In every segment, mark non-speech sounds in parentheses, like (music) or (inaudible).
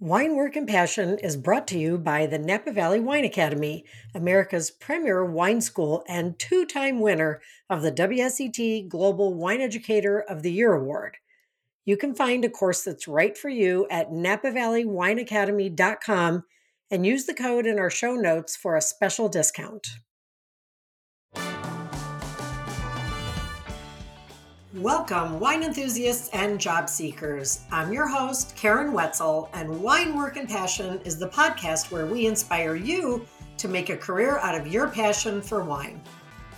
Wine Work and Passion is brought to you by the Napa Valley Wine Academy, America's premier wine school and two time winner of the WSET Global Wine Educator of the Year Award. You can find a course that's right for you at napavalleywineacademy.com and use the code in our show notes for a special discount. Welcome, wine enthusiasts and job seekers. I'm your host, Karen Wetzel, and Wine Work and Passion is the podcast where we inspire you to make a career out of your passion for wine.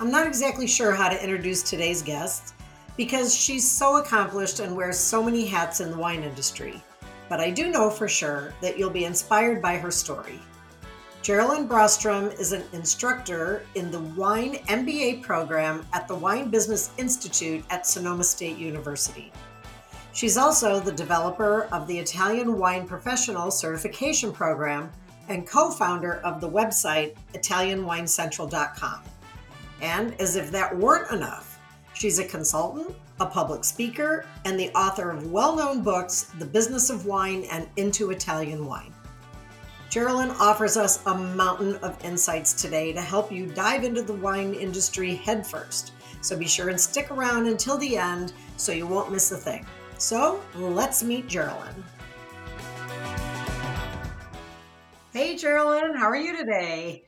I'm not exactly sure how to introduce today's guest because she's so accomplished and wears so many hats in the wine industry, but I do know for sure that you'll be inspired by her story. Geralyn Brostrom is an instructor in the Wine MBA program at the Wine Business Institute at Sonoma State University. She's also the developer of the Italian Wine Professional Certification Program and co founder of the website ItalianWineCentral.com. And as if that weren't enough, she's a consultant, a public speaker, and the author of well known books, The Business of Wine and Into Italian Wine. Geralyn offers us a mountain of insights today to help you dive into the wine industry headfirst. So be sure and stick around until the end so you won't miss a thing. So let's meet Geralyn. Hey, Geralyn, how are you today?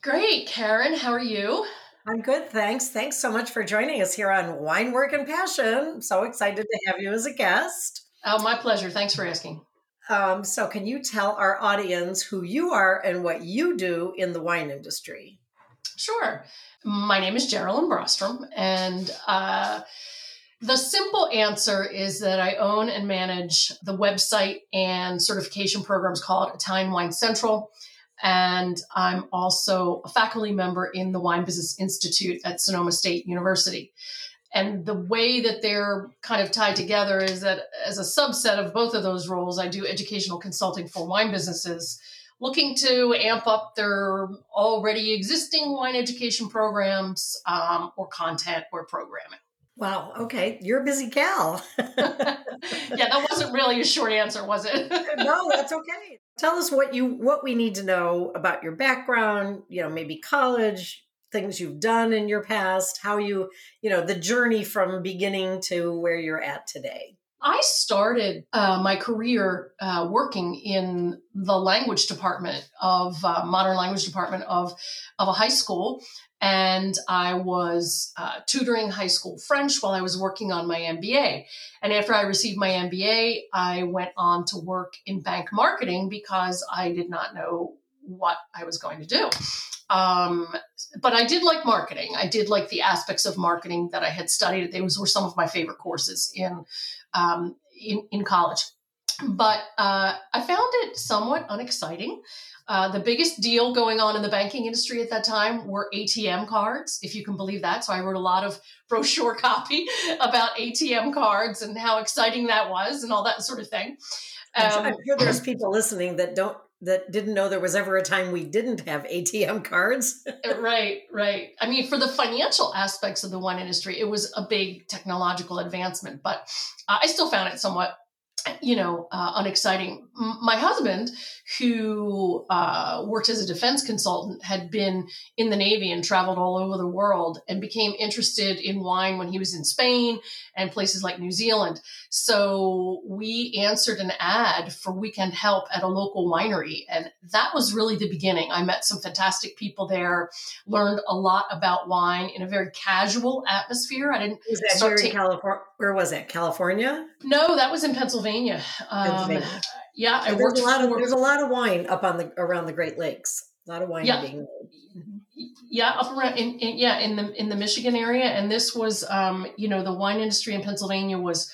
Great, Karen. How are you? I'm good, thanks. Thanks so much for joining us here on Wine Work and Passion. I'm so excited to have you as a guest. Oh, my pleasure. Thanks for asking. Um, so, can you tell our audience who you are and what you do in the wine industry? Sure. My name is Geralyn Brostrom, and uh, the simple answer is that I own and manage the website and certification programs called Italian Wine Central. And I'm also a faculty member in the Wine Business Institute at Sonoma State University. And the way that they're kind of tied together is that as a subset of both of those roles, I do educational consulting for wine businesses looking to amp up their already existing wine education programs um, or content or programming. Wow. Okay. You're a busy gal. (laughs) yeah, that wasn't really a short answer, was it? (laughs) no, that's okay. Tell us what you what we need to know about your background, you know, maybe college, things you've done in your past, how you, you know, the journey from beginning to where you're at today. I started uh, my career uh, working in the language department of uh, modern language department of of a high school, and I was uh, tutoring high school French while I was working on my MBA. And after I received my MBA, I went on to work in bank marketing because I did not know what I was going to do. Um, but I did like marketing. I did like the aspects of marketing that I had studied. Those were some of my favorite courses in um, in, in, college. But uh, I found it somewhat unexciting. Uh, the biggest deal going on in the banking industry at that time were ATM cards, if you can believe that. So I wrote a lot of (laughs) brochure copy (laughs) about ATM cards and how exciting that was and all that sort of thing. Um, I'm sure there's people listening that don't that didn't know there was ever a time we didn't have ATM cards. (laughs) Uh, right, right. I mean, for the financial aspects of the wine industry, it was a big technological advancement, but uh, I still found it somewhat you know, uh, unexciting. My husband, who uh, worked as a defense consultant, had been in the Navy and traveled all over the world and became interested in wine when he was in Spain and places like New Zealand. So we answered an ad for weekend help at a local winery. And that was really the beginning. I met some fantastic people there, learned a lot about wine in a very casual atmosphere. I didn't. Was that here in California? Where was it? California? No, that was in Pennsylvania. Um, yeah, I worked. There's a lot of there's a lot of wine up on the around the Great Lakes. A lot of wine yeah. being made. Yeah, up around in, in, yeah in the in the Michigan area, and this was um, you know the wine industry in Pennsylvania was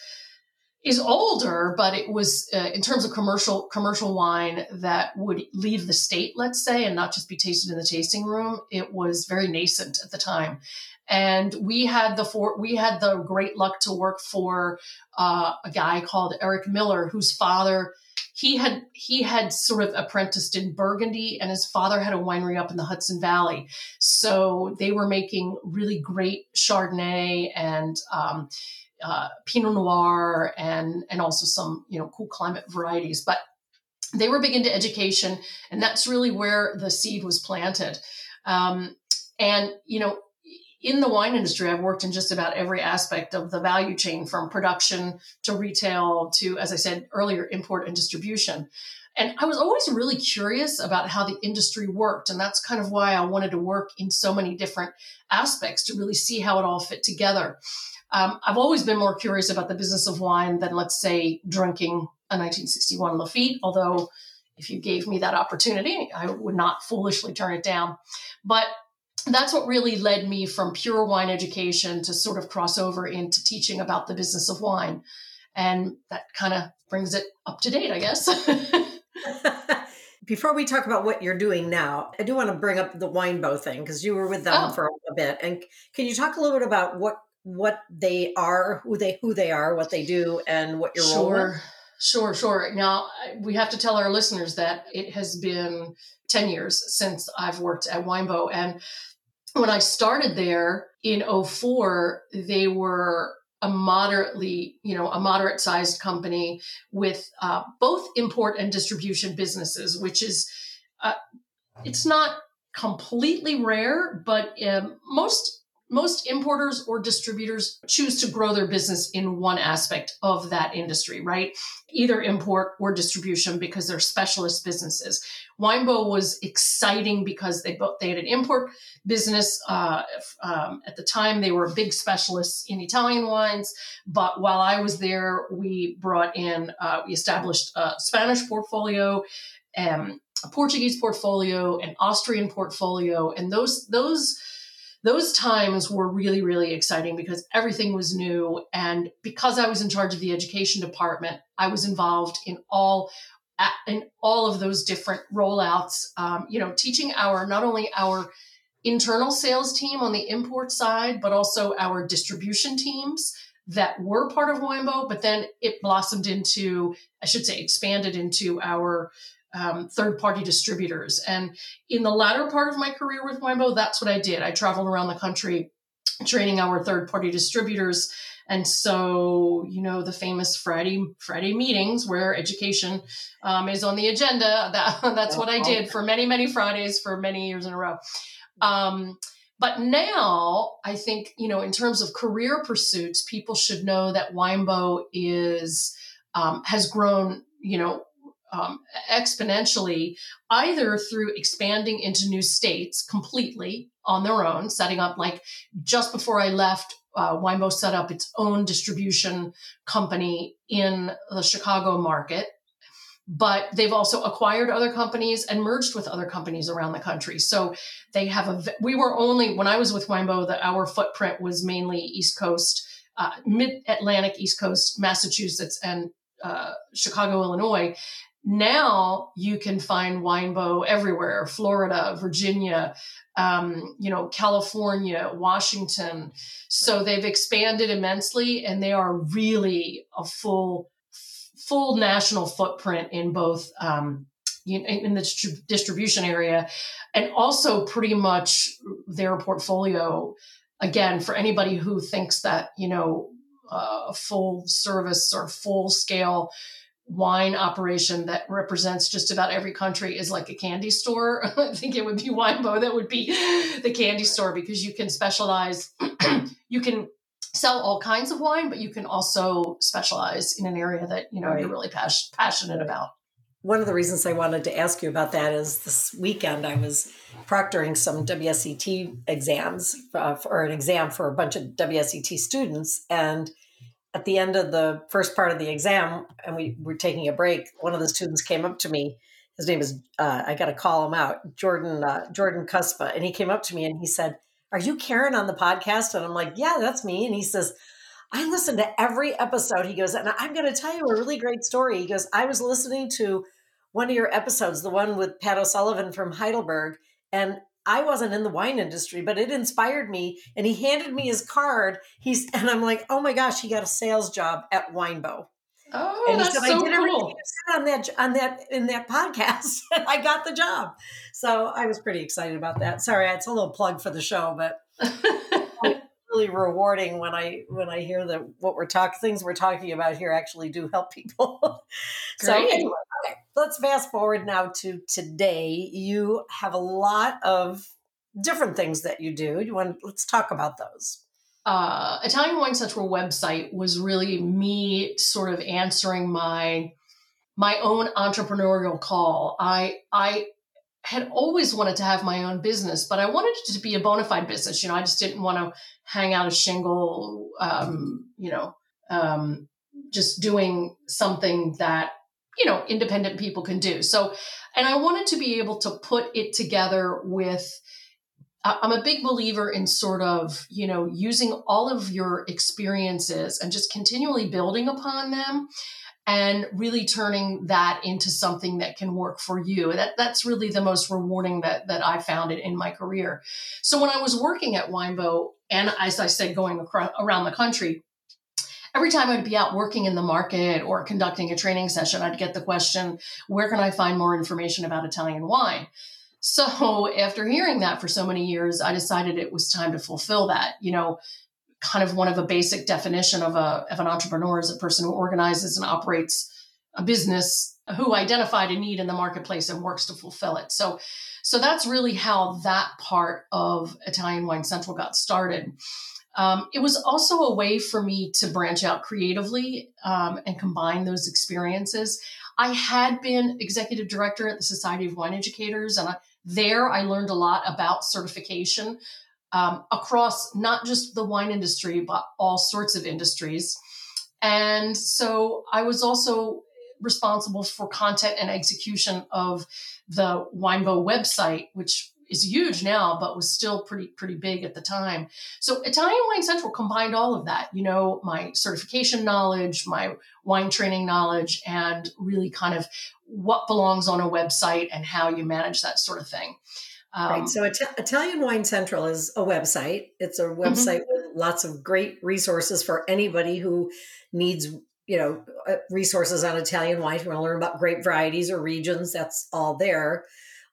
is older, but it was uh, in terms of commercial commercial wine that would leave the state, let's say, and not just be tasted in the tasting room. It was very nascent at the time, and we had the for we had the great luck to work for uh, a guy called Eric Miller, whose father he had he had sort of apprenticed in Burgundy, and his father had a winery up in the Hudson Valley. So they were making really great Chardonnay and um, uh, Pinot Noir, and and also some you know cool climate varieties. But they were big into education, and that's really where the seed was planted. Um, and you know, in the wine industry, I've worked in just about every aspect of the value chain, from production to retail to, as I said earlier, import and distribution. And I was always really curious about how the industry worked. And that's kind of why I wanted to work in so many different aspects to really see how it all fit together. Um, I've always been more curious about the business of wine than, let's say, drinking a 1961 Lafite, although if you gave me that opportunity, I would not foolishly turn it down. But that's what really led me from pure wine education to sort of cross over into teaching about the business of wine. And that kind of brings it up to date, I guess. (laughs) (laughs) Before we talk about what you're doing now, I do want to bring up the Winebow thing because you were with them oh. for a bit. And can you talk a little bit about what what they are, who they who they are, what they do, and what your sure. role? Sure, sure. Now we have to tell our listeners that it has been ten years since I've worked at Winebow, and when I started there in 04, they were a moderately, you know, a moderate sized company with uh, both import and distribution businesses, which is, uh, it's not completely rare, but um, most most importers or distributors choose to grow their business in one aspect of that industry, right? Either import or distribution because they're specialist businesses. Winebow was exciting because they both they had an import business uh, um, at the time. They were big specialists in Italian wines, but while I was there, we brought in uh, we established a Spanish portfolio. Um, a Portuguese portfolio, an Austrian portfolio, and those those those times were really, really exciting because everything was new. And because I was in charge of the education department, I was involved in all in all of those different rollouts. Um, you know, teaching our not only our internal sales team on the import side, but also our distribution teams that were part of Winebow. But then it blossomed into, I should say, expanded into our um, third party distributors. And in the latter part of my career with Winebow, that's what I did. I traveled around the country training our third party distributors. And so, you know, the famous Friday Friday meetings where education um, is on the agenda. That (laughs) that's what I did for many many Fridays for many years in a row. Um, but now, I think you know, in terms of career pursuits, people should know that Winebow is um, has grown. You know, um, exponentially, either through expanding into new states completely on their own, setting up like just before I left, uh, Winebow set up its own distribution company in the Chicago market. But they've also acquired other companies and merged with other companies around the country. So they have a. We were only when I was with Winebow, that our footprint was mainly East Coast, uh, Mid Atlantic, East Coast, Massachusetts, and uh, Chicago, Illinois. Now you can find Winebow everywhere, Florida, Virginia, um, you know, California, Washington. So they've expanded immensely and they are really a full, full national footprint in both, um, in the distribution area and also pretty much their portfolio again for anybody who thinks that you know uh, full service or full scale wine operation that represents just about every country is like a candy store. (laughs) I think it would be Winebow that would be the candy store because you can specialize, (clears throat) you can sell all kinds of wine, but you can also specialize in an area that you know right. you're really pas- passionate about. One of the reasons I wanted to ask you about that is this weekend I was proctoring some WSET exams uh, for an exam for a bunch of WSET students and at the end of the first part of the exam, and we were taking a break, one of the students came up to me. His name is uh, I got to call him out, Jordan uh, Jordan Cuspa, and he came up to me and he said, "Are you Karen on the podcast?" And I'm like, "Yeah, that's me." And he says, "I listen to every episode." He goes, "And I'm going to tell you a really great story." He goes, "I was listening to one of your episodes, the one with Pat O'Sullivan from Heidelberg, and I wasn't in the wine industry, but it inspired me. And he handed me his card. He's and I'm like, oh my gosh, he got a sales job at Winebow. Oh, and he that's said, so I did cool. on that on that in that podcast, and (laughs) I got the job. So I was pretty excited about that. Sorry, it's a little plug for the show, but (laughs) really rewarding when I when I hear that what we're talking things we're talking about here actually do help people. (laughs) so anyway, okay, let's fast forward now to today. You have a lot of different things that you do. You want let's talk about those. Uh, Italian Wine Central website was really me sort of answering my my own entrepreneurial call. I I had always wanted to have my own business, but I wanted it to be a bona fide business. You know, I just didn't want to hang out a shingle, um, you know, um, just doing something that, you know, independent people can do. So, and I wanted to be able to put it together with, I'm a big believer in sort of, you know, using all of your experiences and just continually building upon them and really turning that into something that can work for you. That that's really the most rewarding that that I found it in my career. So when I was working at Winebow, and as I said, going across, around the country, every time I'd be out working in the market or conducting a training session, I'd get the question, "Where can I find more information about Italian wine?" So (laughs) after hearing that for so many years, I decided it was time to fulfill that. You know, kind of one of a basic definition of a of an entrepreneur is a person who organizes and operates a business who identified a need in the marketplace and works to fulfill it. So so that's really how that part of Italian Wine Central got started. Um, it was also a way for me to branch out creatively um, and combine those experiences. I had been executive director at the Society of Wine Educators, and I, there I learned a lot about certification um, across not just the wine industry, but all sorts of industries. And so I was also responsible for content and execution of the Winebow website, which is huge now, but was still pretty pretty big at the time. So Italian Wine Central combined all of that, you know, my certification knowledge, my wine training knowledge, and really kind of what belongs on a website and how you manage that sort of thing. Um, right. So It- Italian Wine Central is a website. It's a mm-hmm. website mm-hmm. with lots of great resources for anybody who needs, you know, uh, resources on Italian wine. If you want to learn about grape varieties or regions, that's all there.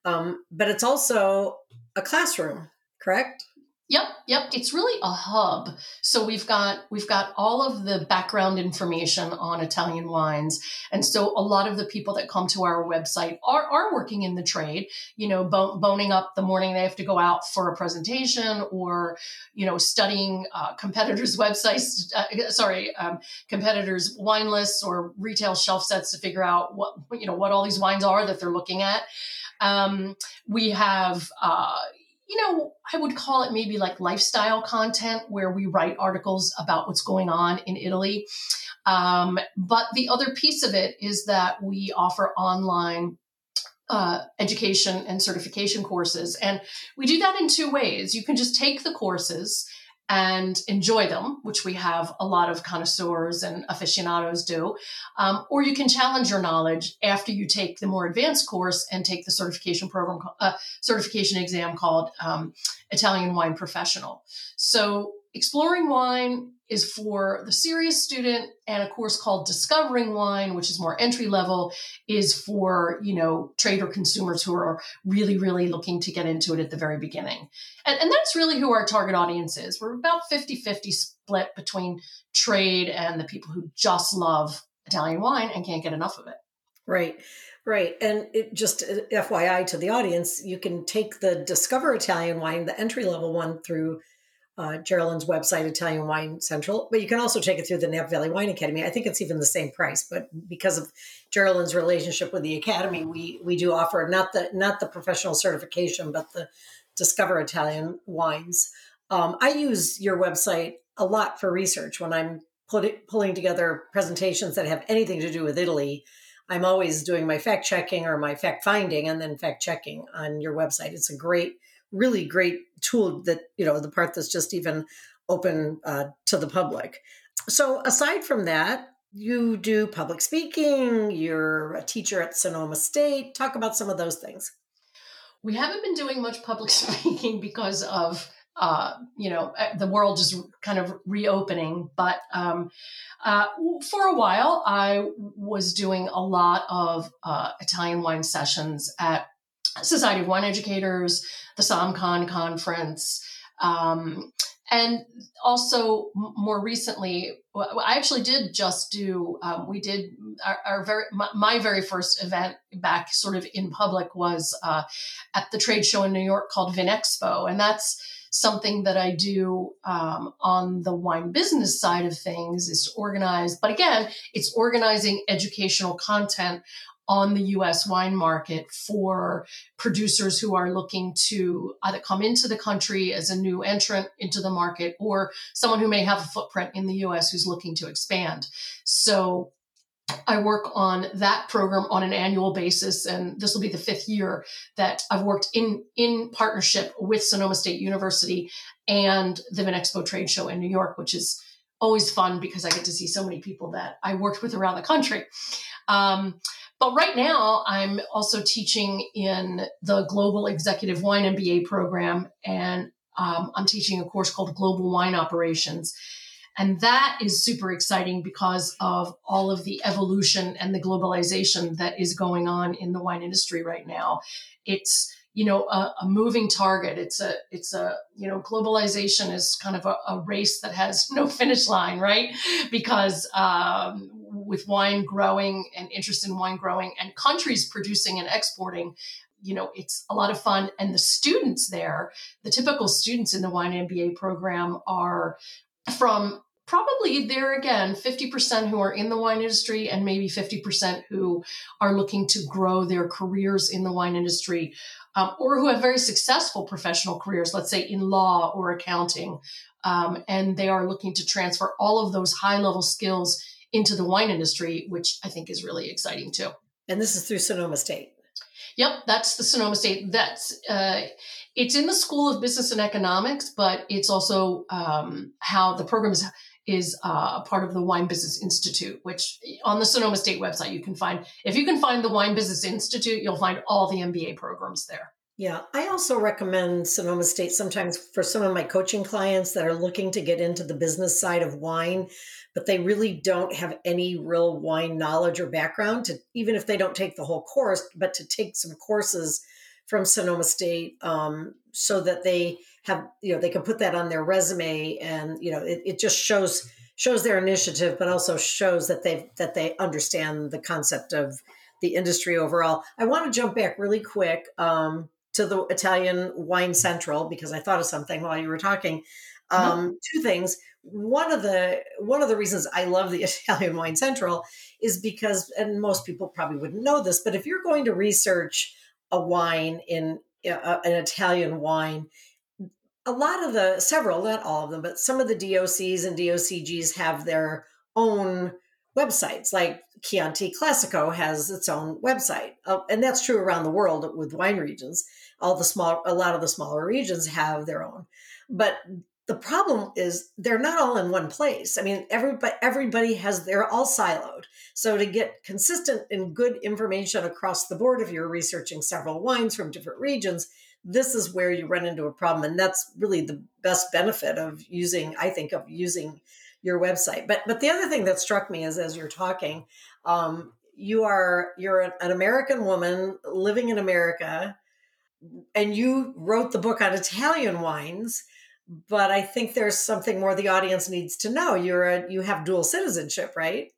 Um, but it's also a classroom, correct? Yep, yep. It's really a hub. So we've got we've got all of the background information on Italian wines, and so a lot of the people that come to our website are are working in the trade. You know, boning up the morning they have to go out for a presentation, or you know, studying uh, competitors' (laughs) websites. Uh, sorry, um, competitors' wine lists or retail shelf sets to figure out what you know what all these wines are that they're looking at. Um, we have. Uh, you know, I would call it maybe like lifestyle content where we write articles about what's going on in Italy. Um, but the other piece of it is that we offer online uh, education and certification courses. And we do that in two ways. You can just take the courses and enjoy them, which we have a lot of connoisseurs and aficionados do. Um, or you can challenge your knowledge after you take the more advanced course and take the certification program, uh, certification exam called um, Italian Wine Professional. So Exploring Wine is for the serious student, and a course called Discovering Wine, which is more entry level, is for you know trader consumers who are really, really looking to get into it at the very beginning. And, and that's really who our target audience is. We're about 50-50 split between trade and the people who just love Italian wine and can't get enough of it. Right. Right. And it just uh, FYI to the audience, you can take the Discover Italian wine, the entry level one, through uh, Geralyn's website, Italian Wine Central, but you can also take it through the Napa Valley Wine Academy. I think it's even the same price, but because of Geralyn's relationship with the academy, we we do offer not the not the professional certification, but the Discover Italian wines. Um, I use your website a lot for research when I'm put, pulling together presentations that have anything to do with Italy. I'm always doing my fact checking or my fact finding and then fact checking on your website. It's a great really great tool that you know the part that's just even open uh, to the public. So aside from that you do public speaking you're a teacher at sonoma state. Talk about some of those things. We haven't been doing much public (laughs) speaking because of uh, you know eh, the world just kind of reopening but um, uh, for a while i was doing a lot of uh, italian wine sessions at Society of Wine Educators, the SOMCON conference. Um, and also more recently, I actually did just do. Um, we did our, our very my, my, very first event back, sort of in public, was uh, at the trade show in New York called VinExpo, and that's something that I do um, on the wine business side of things is to organize. But again, it's organizing educational content on the US wine market for producers who are looking to either come into the country as a new entrant into the market or someone who may have a footprint in the US who's looking to expand. So I work on that program on an annual basis, and this will be the fifth year that I've worked in in partnership with Sonoma State University and the VinExpo trade show in New York, which is always fun because I get to see so many people that I worked with around the country. Um, but right now, I'm also teaching in the Global Executive Wine MBA program, and um, I'm teaching a course called Global Wine Operations. And that is super exciting because of all of the evolution and the globalization that is going on in the wine industry right now. It's you know a, a moving target. It's a it's a you know globalization is kind of a, a race that has (laughs) no finish line, right? Because um, with wine growing and interest in wine growing and countries producing and exporting, you know it's a lot of fun and the students there the typical students in the wine mba program are from probably there again 50% who are in the wine industry and maybe 50% who are looking to grow their careers in the wine industry um, or who have very successful professional careers let's say in law or accounting um, and they are looking to transfer all of those high level skills into the wine industry which i think is really exciting too and this is through sonoma state Yep, that's the Sonoma State. That's uh, it's in the School of Business and Economics, but it's also um, how the program is is uh, a part of the Wine Business Institute, which on the Sonoma State website you can find. If you can find the Wine Business Institute, you'll find all the MBA programs there. Yeah, I also recommend Sonoma State sometimes for some of my coaching clients that are looking to get into the business side of wine, but they really don't have any real wine knowledge or background to even if they don't take the whole course, but to take some courses from Sonoma State um, so that they have you know they can put that on their resume and you know it, it just shows shows their initiative but also shows that they that they understand the concept of the industry overall. I want to jump back really quick um, to the italian wine central because i thought of something while you were talking. Um, mm-hmm. two things. One of the one of the reasons i love the (laughs) italian wine central is because and most people probably wouldn't know this but if you're going to research a wine in uh, an italian wine a lot of the several not all of them but some of the docs and docgs have their own websites like chianti classico has its own website. Uh, and that's true around the world with wine regions. All the small a lot of the smaller regions have their own. But the problem is they're not all in one place. I mean everybody everybody has they're all siloed. So to get consistent and good information across the board if you're researching several wines from different regions this is where you run into a problem and that's really the best benefit of using i think of using your website but but the other thing that struck me is as you're talking um, you are you're an american woman living in america and you wrote the book on italian wines but i think there's something more the audience needs to know you're a you have dual citizenship right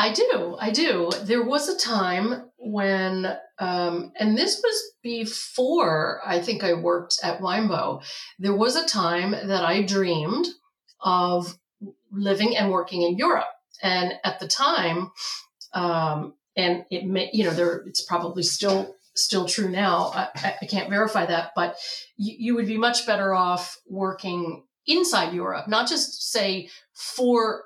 I do. I do. There was a time when, um, and this was before I think I worked at Winebow. There was a time that I dreamed of living and working in Europe. And at the time, um, and it may, you know, there, it's probably still still true now. I, I can't verify that, but you, you would be much better off working inside Europe, not just say for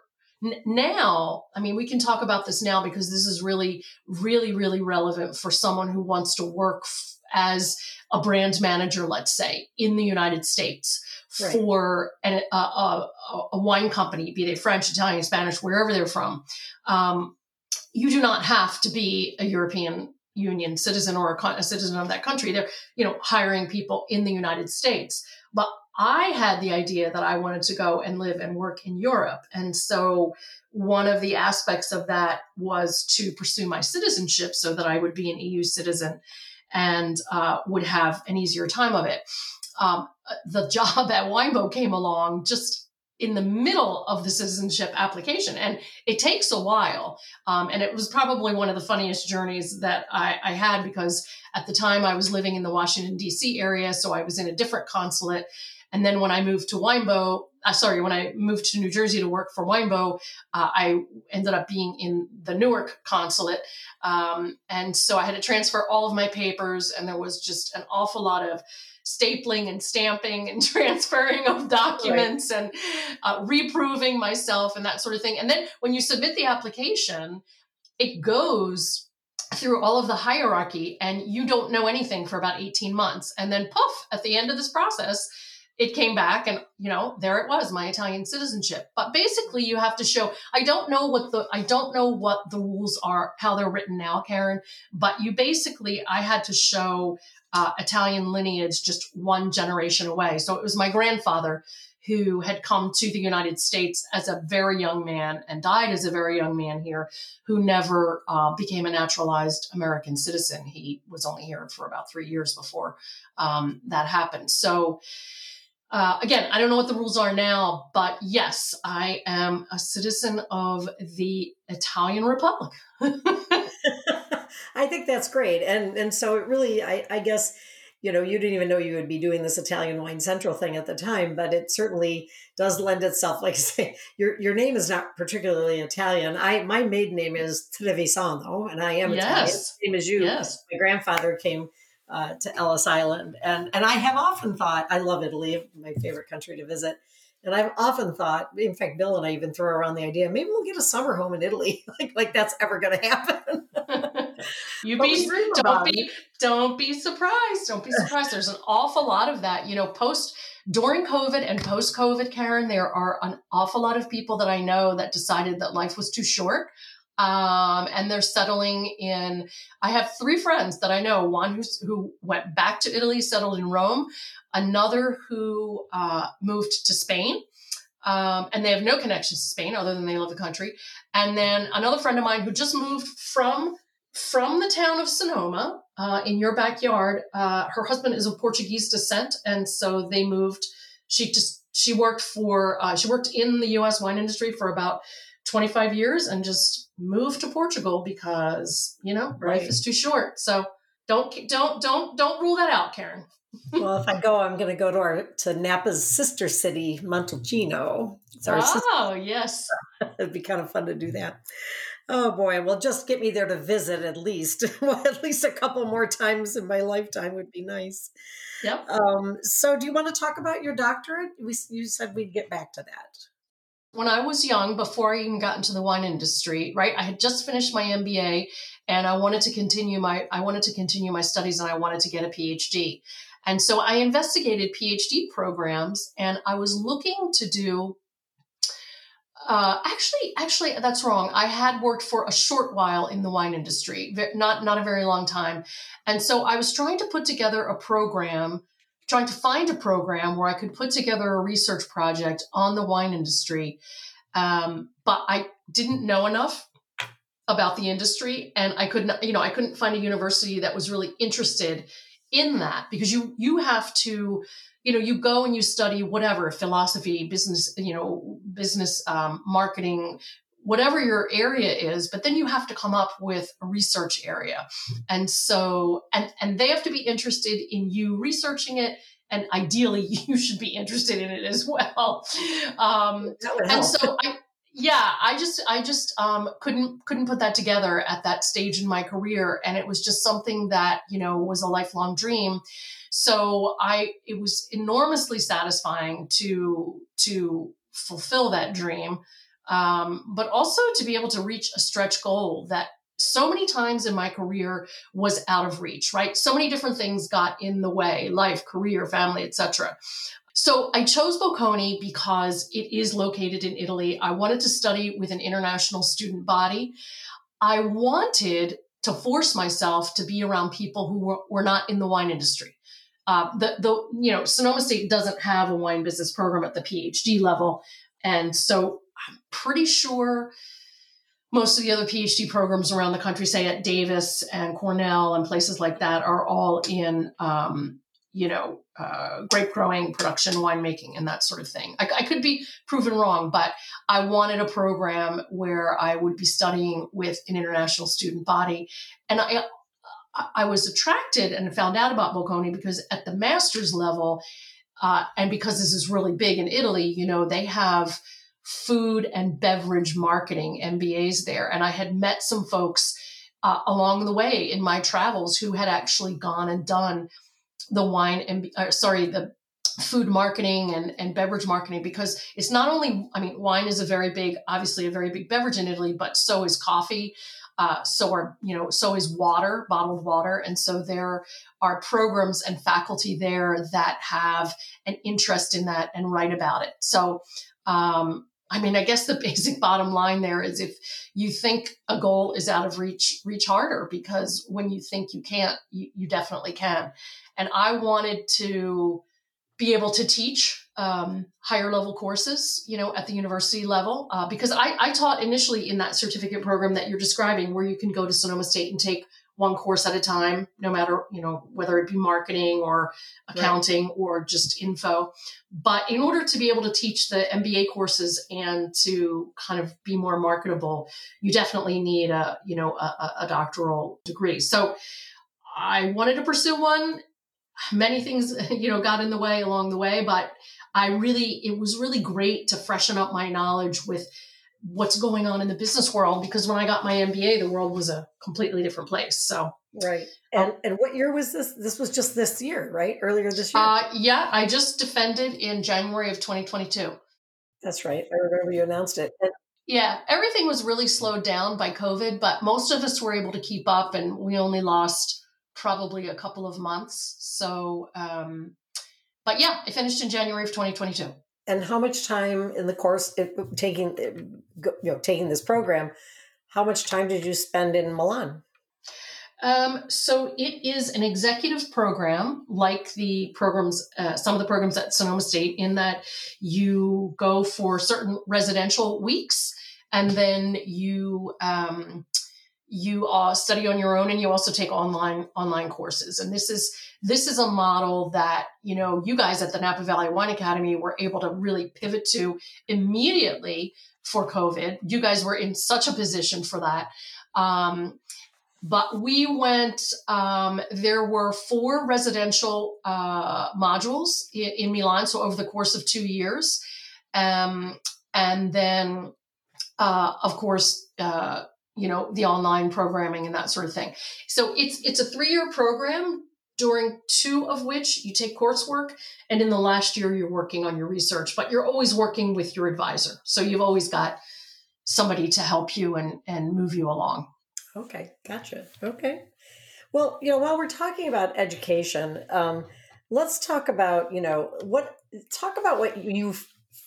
now, I mean, we can talk about this now because this is really, really, really relevant for someone who wants to work f- as a brand manager, let's say, in the United States right. for an, a, a, a, wine company, be they French, Italian, Spanish, wherever they're from. Um, you do not have to be a European Union citizen or a, a citizen of that country. They're, you know, hiring people in the United States. But I had the idea that I wanted to go and live and work in Europe. And so one of the aspects of that was to pursue my citizenship so that I would be an EU citizen and uh, would have an easier time of it. um, the (laughs) job at Winebow came along just in the middle of the citizenship application and it takes a while um, and it was probably one of the funniest journeys that I, I, had because at the time i was living in the washington d.c area so i was in a different consulate and then when i moved to Winebow uh, sorry when i moved to new jersey to work for Winebow uh, i ended up being in the newark consulate um, and so i had to transfer all of my papers and there was just an awful lot of stapling and stamping and (laughs) transferring of documents right. and uh, reproving myself and that sort of thing. And then when you submit the application, it goes through all of the hierarchy and you don't know anything for about 18 months. And then poof, at the end of this process, it came back and you know there it was my italian citizenship but basically you have to show i don't know what the i don't know what the rules are how they're written now karen but you basically i had to show uh, Italian lineage just one generation away. So it was my grandfather who had come to the United States as a very young man and died as a very young man here, who never uh, became a naturalized American citizen. He was only here for about three years before um, that happened. So, uh, again, I don't know what the rules are now, but yes, I am a citizen of the Italian Republic. (laughs) I think that's great. And and so it really I, I guess you know you didn't even know you would be doing this Italian Wine Central thing at the time, but it certainly does lend itself. Like I say, your your name is not particularly Italian. I my maiden name is Trevisano, and I am yes. Italian. Same as you. Yes. My grandfather came uh, to Ellis Island, and and I have often thought I love Italy, my favorite country to visit. And I've often thought, in fact, Bill and I even throw around the idea, maybe we'll get a summer home in Italy. (laughs) like, like that's ever going to happen. (laughs) you be don't be don't be surprised. Don't be surprised. There's an awful lot of that. You know, post during COVID and post COVID, Karen, there are an awful lot of people that I know that decided that life was too short. Um, and they're settling in. I have three friends that I know. One who went back to Italy, settled in Rome. Another who uh, moved to Spain, um, and they have no connections to Spain other than they love the country. And then another friend of mine who just moved from from the town of Sonoma uh, in your backyard. Uh, her husband is of Portuguese descent, and so they moved. She just she worked for uh, she worked in the U.S. wine industry for about 25 years and just move to Portugal because you know right. life is too short. So don't don't don't don't rule that out, Karen. (laughs) well, if I go, I'm going to go to our to Napa's sister city, Montalcino. oh, sister. yes, (laughs) it'd be kind of fun to do that. Oh boy, well, just get me there to visit at least. (laughs) well, at least a couple more times in my lifetime would be nice. Yep. Um, so, do you want to talk about your doctorate? We, you said we'd get back to that. When I was young, before I even got into the wine industry, right, I had just finished my MBA, and I wanted to continue my I wanted to continue my studies, and I wanted to get a PhD. And so I investigated PhD programs, and I was looking to do uh, actually, actually, that's wrong. I had worked for a short while in the wine industry, not not a very long time, and so I was trying to put together a program, trying to find a program where I could put together a research project on the wine industry, um, but I didn't know enough about the industry, and I couldn't, you know, I couldn't find a university that was really interested in that because you you have to you know you go and you study whatever philosophy business you know business um, marketing whatever your area is but then you have to come up with a research area. And so and and they have to be interested in you researching it and ideally (laughs) you should be interested in it as well. Um, and so i yeah i just i just um, couldn't couldn't put that together at that stage in my career and it was just something that you know was a lifelong dream. So I it was enormously satisfying to to fulfill that dream, um, but also to be able to reach a stretch goal that so many times in my career was out of reach right? So many different things got in the way life career family etc so i chose bocconi because it is located in italy. I wanted to study with an international student body. I wanted to force myself to be around people who were, were not in the wine industry. Uh, the the you know Sonoma State doesn't have a wine business program at the PhD level, and so I'm pretty sure most of the other PhD programs around the country, say at Davis and Cornell and places like that, are all in um, you know, uh, grape growing, production, winemaking, and that sort of thing. I, I, could be proven wrong, but I wanted a program where I would be studying with an international student body. And I, I was attracted and found out about Bocconi because at the master's level, uh, and because this is really big in Italy, you know, they have food and beverage marketing MBAs there. And I had met some folks uh, along the way in my travels who had actually gone and done the wine and uh, sorry the food marketing and, and beverage marketing because it's not only i mean wine is a very big obviously a very big beverage in italy but so is coffee uh, so are you know so is water bottled water and so there are programs and faculty there that have an interest in that and write about it so um, I mean, I guess the (laughs) basic bottom line there is if you think a goal is out of reach, reach harder because when you think you can't, you, you definitely can. And I wanted to be able to teach um, higher level courses, you know, at the university level, uh, because I, I taught initially in that certificate program that you're describing, where you can go to Sonoma State and take one course at a time, no matter, you know, whether it be marketing or accounting right. or just info. But in order to be able to teach the MBA courses and to kind of be more marketable, you definitely need a, you know, a, a doctoral degree. So I wanted to pursue one. Many things, (laughs) you know, got in the way along the way, but I really, it was really great to freshen up my knowledge with what's going on in the business world because when I got my MBA, the world was a completely different place. So right. And um, and what year was this? This was just this year, right? Earlier this year. Uh, yeah, I just defended in January of 2022. That's right. I remember you announced it. And- yeah, everything was really slowed down by COVID, but most of us were able to keep up, and we only lost probably a couple of months. So, um, but yeah, I finished in January of 2022 and how much time in the course taking you know taking this program how much time did you spend in milan? Um, so it is an executive program like the programs uh, some of the programs at sonoma state in that you go for certain residential weeks and then you um, you uh, study on your own and you also take online online courses. And this is this is a model that you know you guys at the napa valley wine academy were able to really pivot to immediately for covid. You guys were in such a position for that. Um, but we went um, there were four residential uh, modules in, in, milan so over the course of two years. Um, and then uh, of course uh, you know the online programming and that sort of thing. So it's it's a three year program during two of which you take coursework and in the last year you're working on your research but you're always working with your advisor. So you've always got somebody to help you and and move you along. Okay gotcha. Okay. Well you know while we're talking about education um, let's talk about you know what talk about what you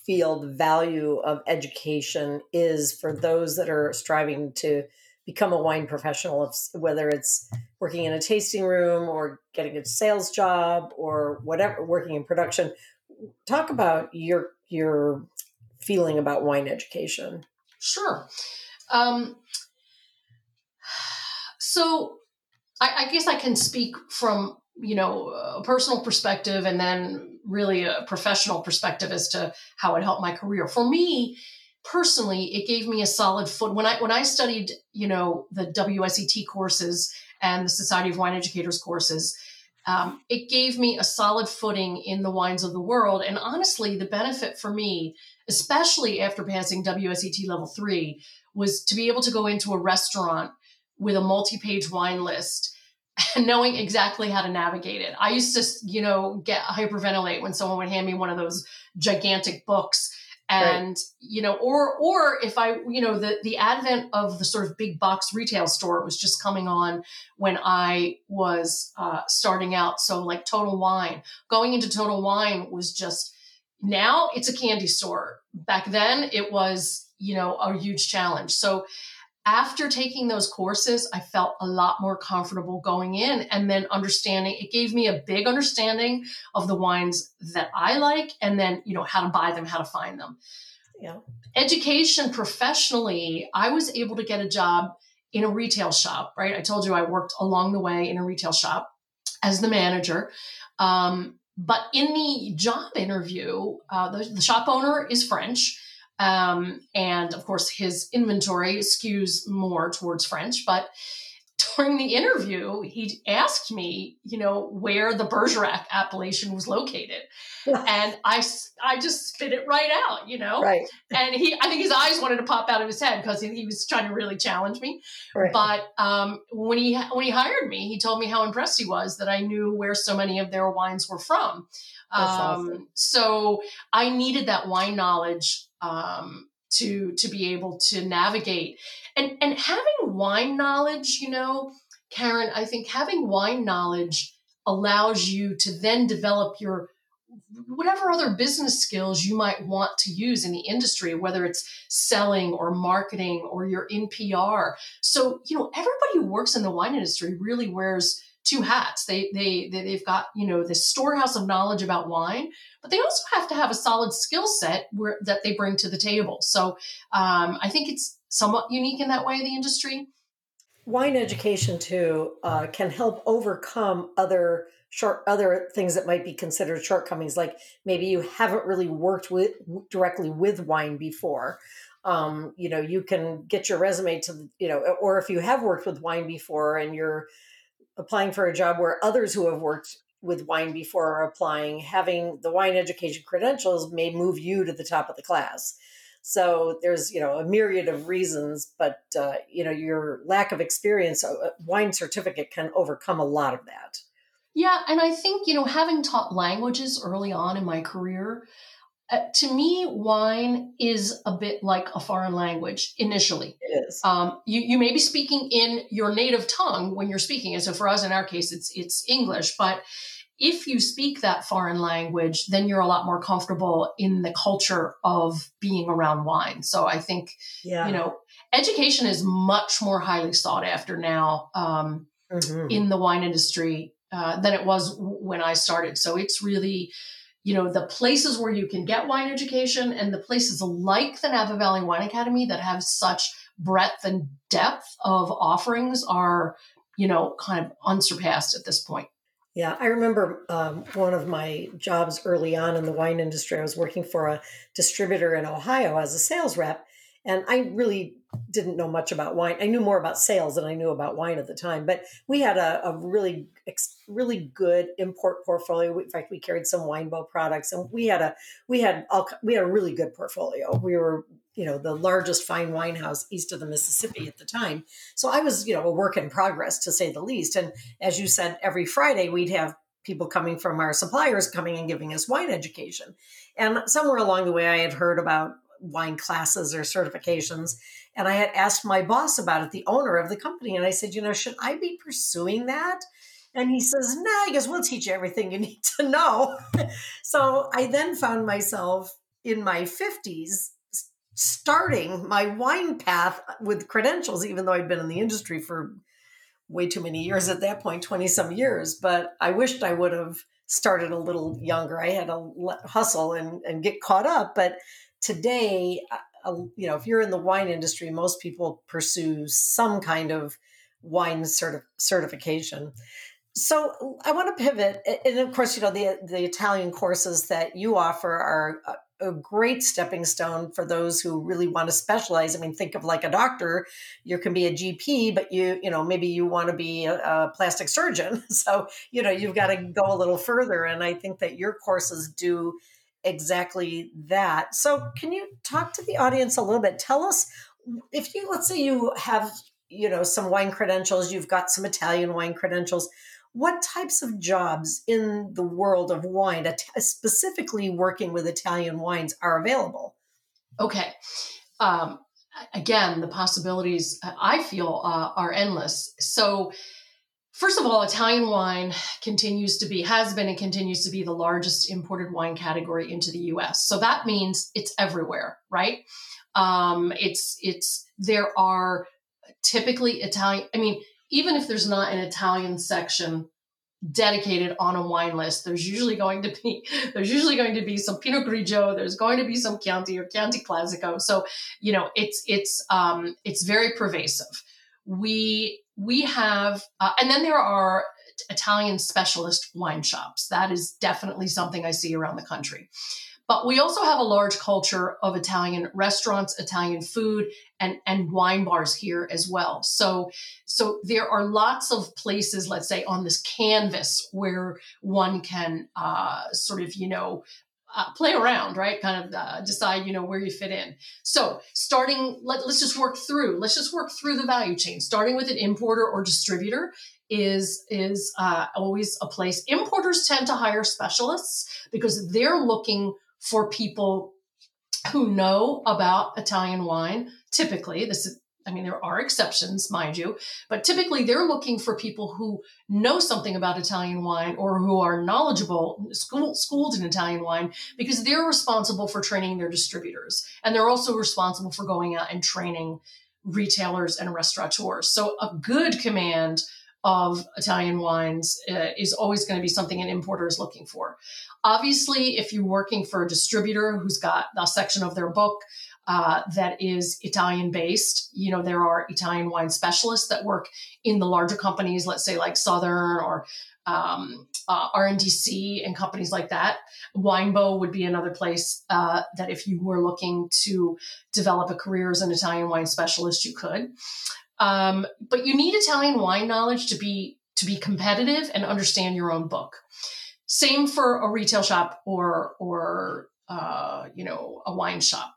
feel the value of education is for those that are striving to become a wine professional, whether it's working in a tasting room or getting a sales job or whatever, working in production. Talk about your your feeling about wine education. Sure. Um, so I, I guess I can speak from you know a personal perspective and then really a professional perspective as to how it helped my career for me personally it gave me a solid foot when i when i studied you know the wset courses and the society of wine educators courses um, it gave me a solid footing in the wines of the world and honestly the benefit for me especially after passing wset level three was to be able to go into a restaurant with a multi-page wine list and (laughs) knowing exactly how to navigate it. I used to, you know, get hyperventilate when someone would hand me one of those gigantic books and right. you know or or if i you know the the advent of the sort of big box retail store was just coming on when i was uh, starting out. So like total wine going into total wine was just now it's a candy store. Back then it was you know a huge challenge. So after taking those courses, I felt a lot more comfortable going in and then understanding it gave me a big understanding of the wines that I like and then, you know, how to buy them, how to find them. Yeah. Education professionally, I was able to get a job in a retail shop, right? I told you I worked along the way in a retail shop as the manager. Um, but in the job interview, uh, the, the, shop owner is French. Um, and of course, his inventory skews more towards French. But during the interview, he asked me, you know, where the Bergerac appellation was located. and I, I just spit it right out, you know? Right. And he, I think his eyes wanted to pop out of his head because he, he, was trying to really challenge me. Right. But um, when he, when he hired me, he told me how impressed he was that I knew where so many of their wines were from. Um, awesome. So I needed that wine knowledge um, to to be able to navigate. And and having wine knowledge you know karen i think having wine knowledge allows you to then develop your whatever other business skills you might want to use in the industry whether it's selling or marketing or you're in pr so you know everybody who works in the wine industry really wears two hats. They, they, they have got, you know, this storehouse of knowledge about wine, but they also have to have a solid skill set where, that they bring to the table. So um, I think it's somewhat unique in that way, the industry. Wine education too uh, can help overcome other short other things that might be considered shortcomings like maybe you haven't really worked with directly with wine before um, you know you can get your resume to you know or if you have worked with wine before and you're applying for a job where others who have worked with wine before are applying, having the wine education credentials may move you to the top of the class. So there's you know a myriad of reasons, but uh, you know your lack of experience, a uh, wine certificate can overcome a lot of that. Yeah, and I think you know having taught languages early on in my career, uh, to me, wine is a bit like a foreign language initially. It is. Um, you, you may be speaking in your native tongue when you're speaking. And so for us, in our case, it's, it's English. But if you speak that foreign language, then you're a lot more comfortable in the culture of being around wine. So I think, yeah. you know, education is much more highly sought after now um, mm-hmm. in the wine industry uh, than it was when I started. So it's really, you know, the places where you can get wine education and the places like the Napa Valley Wine Academy that have such breadth and depth of offerings are, you know, kind of unsurpassed at this point. Yeah, I remember um, one of my jobs early on in the wine industry. I was working for a distributor in Ohio as a sales rep, and I really didn't know much about wine. I knew more about sales than I knew about wine at the time. But we had a, a really, really good import portfolio. In fact, we carried some Winebow products, and we had a we had all we had a really good portfolio. We were you know the largest fine wine house east of the Mississippi at the time. So I was you know a work in progress to say the least. And as you said, every Friday we'd have people coming from our suppliers coming and giving us wine education. And somewhere along the way, I had heard about wine classes or certifications. And I had asked my boss about it, the owner of the company. And I said, you know, should I be pursuing that? And he says, no, nah. he goes, we'll teach you everything you (laughs) need to know. (laughs) so I then found myself in my 50s starting my wine path with credentials, even though I'd been in the industry for way too many years at that point 20 some years. But I wished I would have started a little younger. I had to hustle and, and get caught up. But today, uh, uh, you know, if you're in the wine industry, most people pursue some kind of wine certi- certification. So uh, I want to pivot, and of course, you know the the Italian courses that you offer are a great stepping stone for those who really want to specialize. I mean, think of like a doctor. You can be a GP, but you you know maybe you want to be a, a plastic surgeon. (laughs) So you know you've got to mm-hmm. go a little further, and I think that your courses do exactly that. So, can you talk to the audience a little bit? Tell us if you, let's say, you have, you know, some wine credentials, you've got some Italian wine credentials. What types of jobs in the world of wine, specifically working with Italian wines, are available? Okay. Um, again, the possibilities I feel uh, are endless. So, First of all, Italian wine continues to be, has been, and continues to be the largest imported wine category into the U.S. So that means it's everywhere, right? Um, it's it's there are typically Italian. I mean, even if there's not an Italian section dedicated on a wine list, there's usually going to be (laughs) there's usually going to be some Pinot Grigio. There's going to be some Chianti or Chianti Classico. So you know, it's it's um, it's very pervasive. We we have, uh, and then there are Italian specialist wine shops. That is definitely something I see around the country. But we also have a large culture of Italian restaurants, Italian food, and, and wine bars here as well. So, so there are lots of places, let's say, on this canvas where one can uh, sort of, you know, uh, play around, right? Kind of uh, decide, you know, where you fit in. So, starting, let, let's just work through. Let's just work through the value chain. Starting with an importer or distributor is is uh, always a place. Importers tend to hire specialists because they're looking for people who know about Italian wine. Typically, this is, I mean, there are exceptions, mind you, but typically they're looking for people who know something about Italian wine or who are knowledgeable, school, schooled in Italian wine, because they're responsible for training their distributors. And they're also responsible for going out and training retailers and restaurateurs. So a good command of Italian wines uh, is always going to be something an importer is looking for. Obviously, if you're working for a distributor who's got a section of their book uh, that is Italian based, you know, there are Italian wine specialists that work in the larger companies, let's say like Southern or um, uh, RNDC and companies like that. Winebow would be another place uh, that if you were looking to develop a career as an Italian wine specialist, you could. Um, but you need Italian wine knowledge to be to be competitive and understand your own book. Same for a retail shop or or uh, you know a wine shop.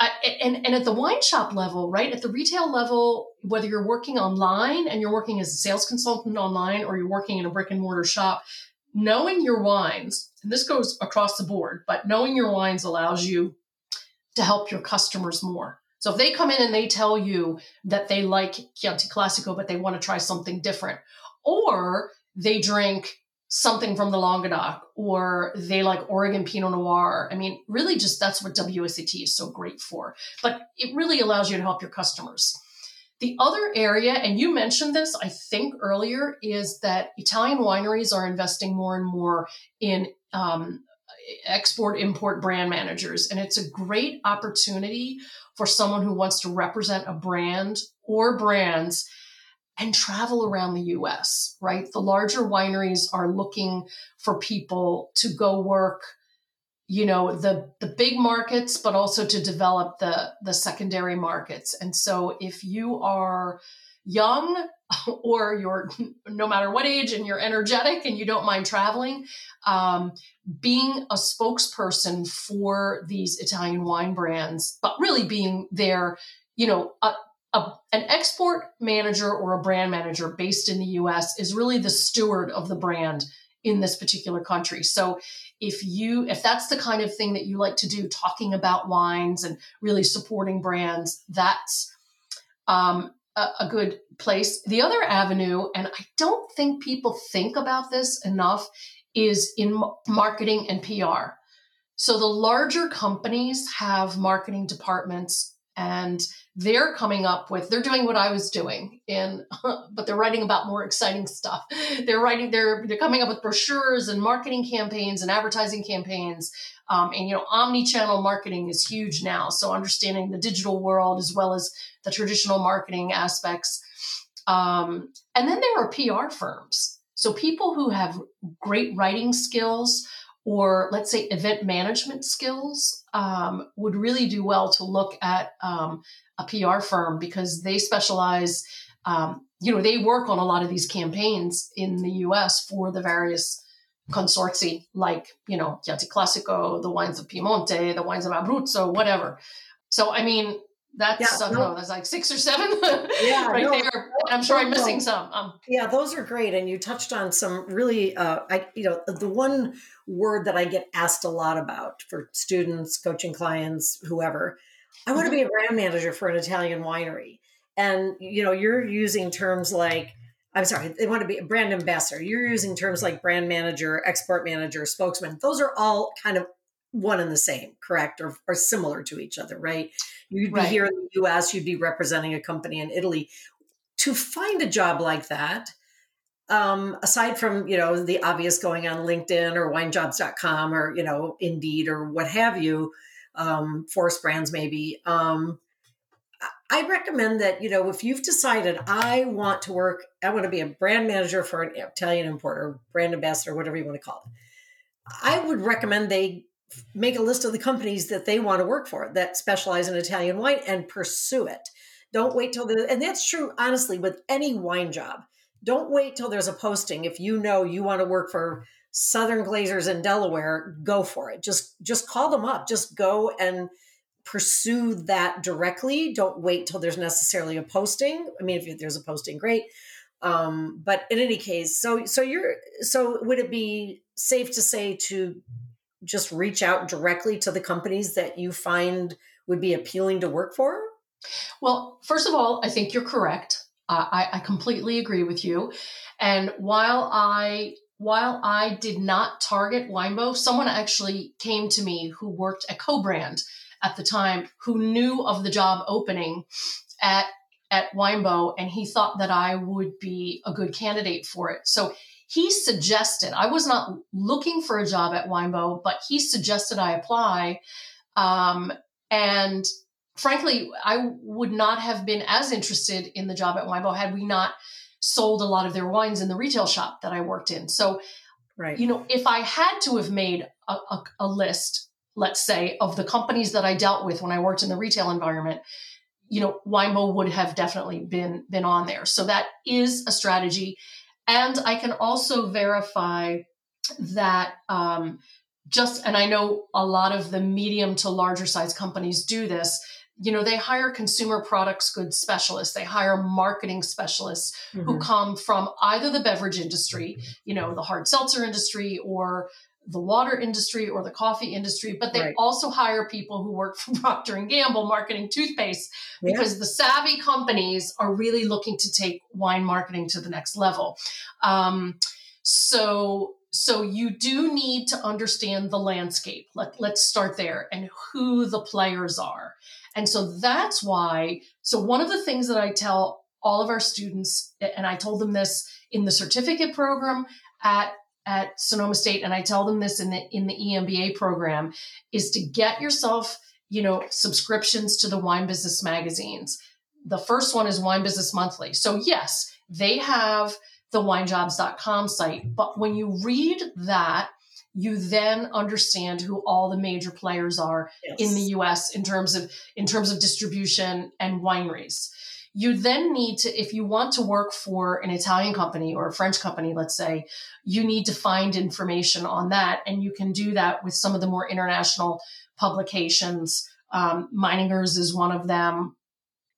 Uh, and, and at the wine shop level, right? At the retail level, whether you're working online and you're working as a sales consultant online or you're working in a brick and mortar shop, knowing your wines, and this goes across the board, but knowing your wines allows you to help your customers more. So if they come in and they tell you that they like Chianti Classico, but they want to try something different, or they drink something from the Languedoc, or they like Oregon Pinot Noir. I mean, really, just that's what WSET is so great for. But it really allows you to help your customers. The other area, and you mentioned this, I think earlier, is that Italian wineries are investing more and more in um, export import brand managers. And it's a great opportunity for someone who wants to represent a brand or brands and travel around the US, right? The larger wineries are looking for people to go work you know the the big markets but also to develop the the secondary markets and so if you are young (laughs) or you're (laughs) no matter what age and you're energetic and you don't mind traveling um, being a spokesperson for these Italian wine brands, but really being there you know, a, a, an export manager or a brand manager based in the US is really the steward of the brand in this particular country. So if you if that's the kind of thing that you like to do talking about wines and really supporting brands that's um, a, a good place the other avenue and i don't think people think about this enough is in marketing and PR. So the larger companies have marketing departments and they're coming up with they're doing what I was doing in (laughs) but they're writing about more exciting stuff. (laughs) They're writing they're they're coming up with brochures and marketing campaigns and advertising campaigns. Um, and you know omni-channel marketing is huge now so understanding the digital world as well as the traditional marketing aspects um, and then there are pr firms so people who have great writing skills or let's say event management skills um, would really do well to look at um, a PR firm because they specialize, um, you know, they work on a lot of these campaigns in the US for the various consorti like, you know, Chianti Classico, the wines of Piemonte, the wines of Abruzzo, whatever. So, I mean, that's yeah, I don't know, that's like six or seven (laughs) yeah, right no, there. I'm sure I'm missing some. Um, yeah, those are great. And you touched on some really uh, I you know, the one word that I get asked a lot about for students, coaching clients, whoever. I want to mm-hmm. be a brand manager for an Italian winery. And you know, you're using terms like I'm sorry, they want to be a brand ambassador. You're using terms like brand manager, export manager, spokesman. Those are all kind of one and the same, correct? Or, or similar to each other, right? You'd be right. here in the US, you'd be representing a company in Italy. To find a job like that, um, aside from you know the obvious going on LinkedIn or winejobs.com or you know Indeed or what have you, um, Forest Brands maybe. Um, I recommend that, you know, if you've decided I want to work, I want to be a brand manager for an Italian importer, brand ambassador, whatever you want to call it. I would recommend they make a list of the companies that they want to work for that specialize in Italian wine and pursue it. Don't wait till the and that's true honestly with any wine job. Don't wait till there's a posting if you know you want to work for Southern Glazers in Delaware, go for it. Just just call them up. Just go and pursue that directly. Don't wait till there's necessarily a posting. I mean, if there's a posting, great. Um, but in any case, so so you're so would it be safe to say to just reach out directly to the companies that you find would be appealing to work for? Well, first of all, I think you're correct. Uh, I, I completely agree with you. And while I while I did not target Winebow, someone actually came to me who worked at Kobrand at the time who knew of the job opening at at Winebow and he thought that I would be a good candidate for it. So he suggested I was not looking for a job at Winebow, but he suggested I apply. Um, and frankly, I would not have been as interested in the job at Winebow had we not sold a lot of their wines in the retail shop that I worked in. So, right. you know, if I had to have made a, a, a list let's say, of the companies that I dealt with when I worked in the retail environment, you know, Winebow would have definitely been been on there. So that is a strategy, and I can also verify that um, just and I know a lot of the medium to larger size companies do this. You know, they hire consumer products goods specialists, they hire marketing specialists mm-hmm. who come from either the beverage industry, you know, the hard seltzer industry, or the water industry or the coffee industry, but they right. also hire people who work for (laughs) Procter and Gamble marketing toothpaste because yeah. the savvy companies are really looking to take wine marketing to the next level. Um, so so you do need to understand the landscape. Let, let's start there and who the players are. And so that's why. So one of the things that I tell all of our students, and I told them this in the certificate program at at Sonoma State, and I tell them this in the in the EMBA program, is to get yourself, you know, subscriptions to the wine business magazines. The first one is Wine Business Monthly. So yes, they have the winejobs.com site, but when you read that, you then understand who all the major players are yes. in the US in terms of in terms of distribution and wineries. You then need to, if you want to work for an Italian company or a French company, let's say, you need to find information on that. And you can do that with some of the more international publications. Um, Meiningers is one of them.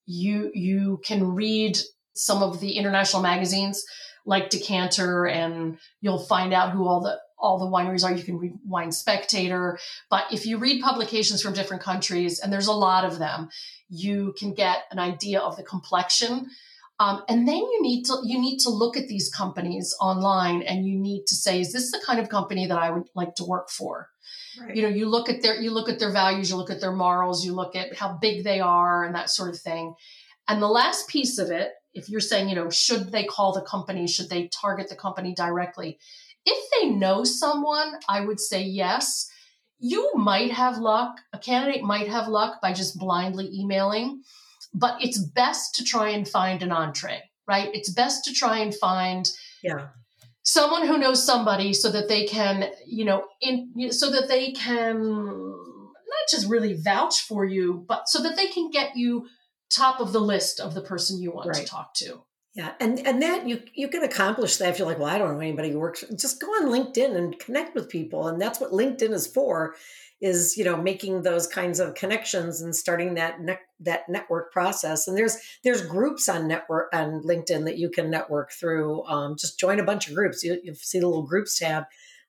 You, you can read some of the international magazines like Decanter and you'll find out who all the all the wineries are. You can read Wine Spectator. But if you read publications from different countries, and there's a lot of them, you can get an idea of the complexion. Um, and then you need to you need to look at these companies online and you need to say, is this the kind of company that I would like to work for? Right. You know, you look at their you look at their values, you look at their morals, you look at how big they are and that sort of thing. And the last piece of it, if you're saying, you know, should they call the company, should they target the company directly? If they know someone, I would say yes. You might have luck, a candidate might have luck by just blindly emailing, but it's best to try and find an entree, right? It's best to try and find yeah. someone who knows somebody so that they can, you know, in so that they can not just really vouch for you, but so that they can get you top of the list of the person you want right. to talk to. Yeah, and and that you you can accomplish that if you're like, well, I don't know anybody who works. Just go on LinkedIn and connect with people, and that's what LinkedIn is for. Is you know making those kinds of connections and starting that ne- that network process. And there's there's groups on network on LinkedIn that you can network through. Um, just join a bunch of groups. You, you see the little groups tab.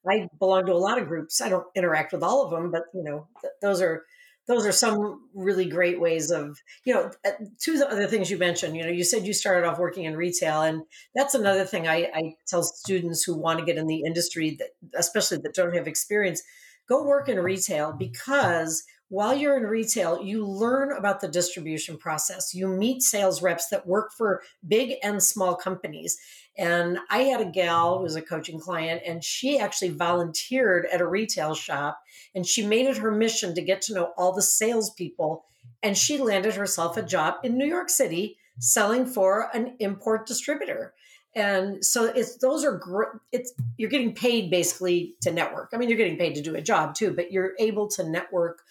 I belong to a lot of groups. I don't interact with all of them, but you know th- those are those are some really great ways of you know uh, two other things you mentioned you know you said you started off working in retail and that's another thing i, I tell students who want to get in the industry that especially that don't have experience go work in retail because while you're in retail you learn about the distribution process you meet sales reps that work for big and small companies and I had a gal who was a coaching client, and she actually volunteered at a retail shop. And she made it her mission to get to know all the salespeople and she landed herself a job in New York City selling for an import distributor. And so it's those are great. It's you're getting paid basically to network. I mean, you're getting paid to do a job too, but you're able to network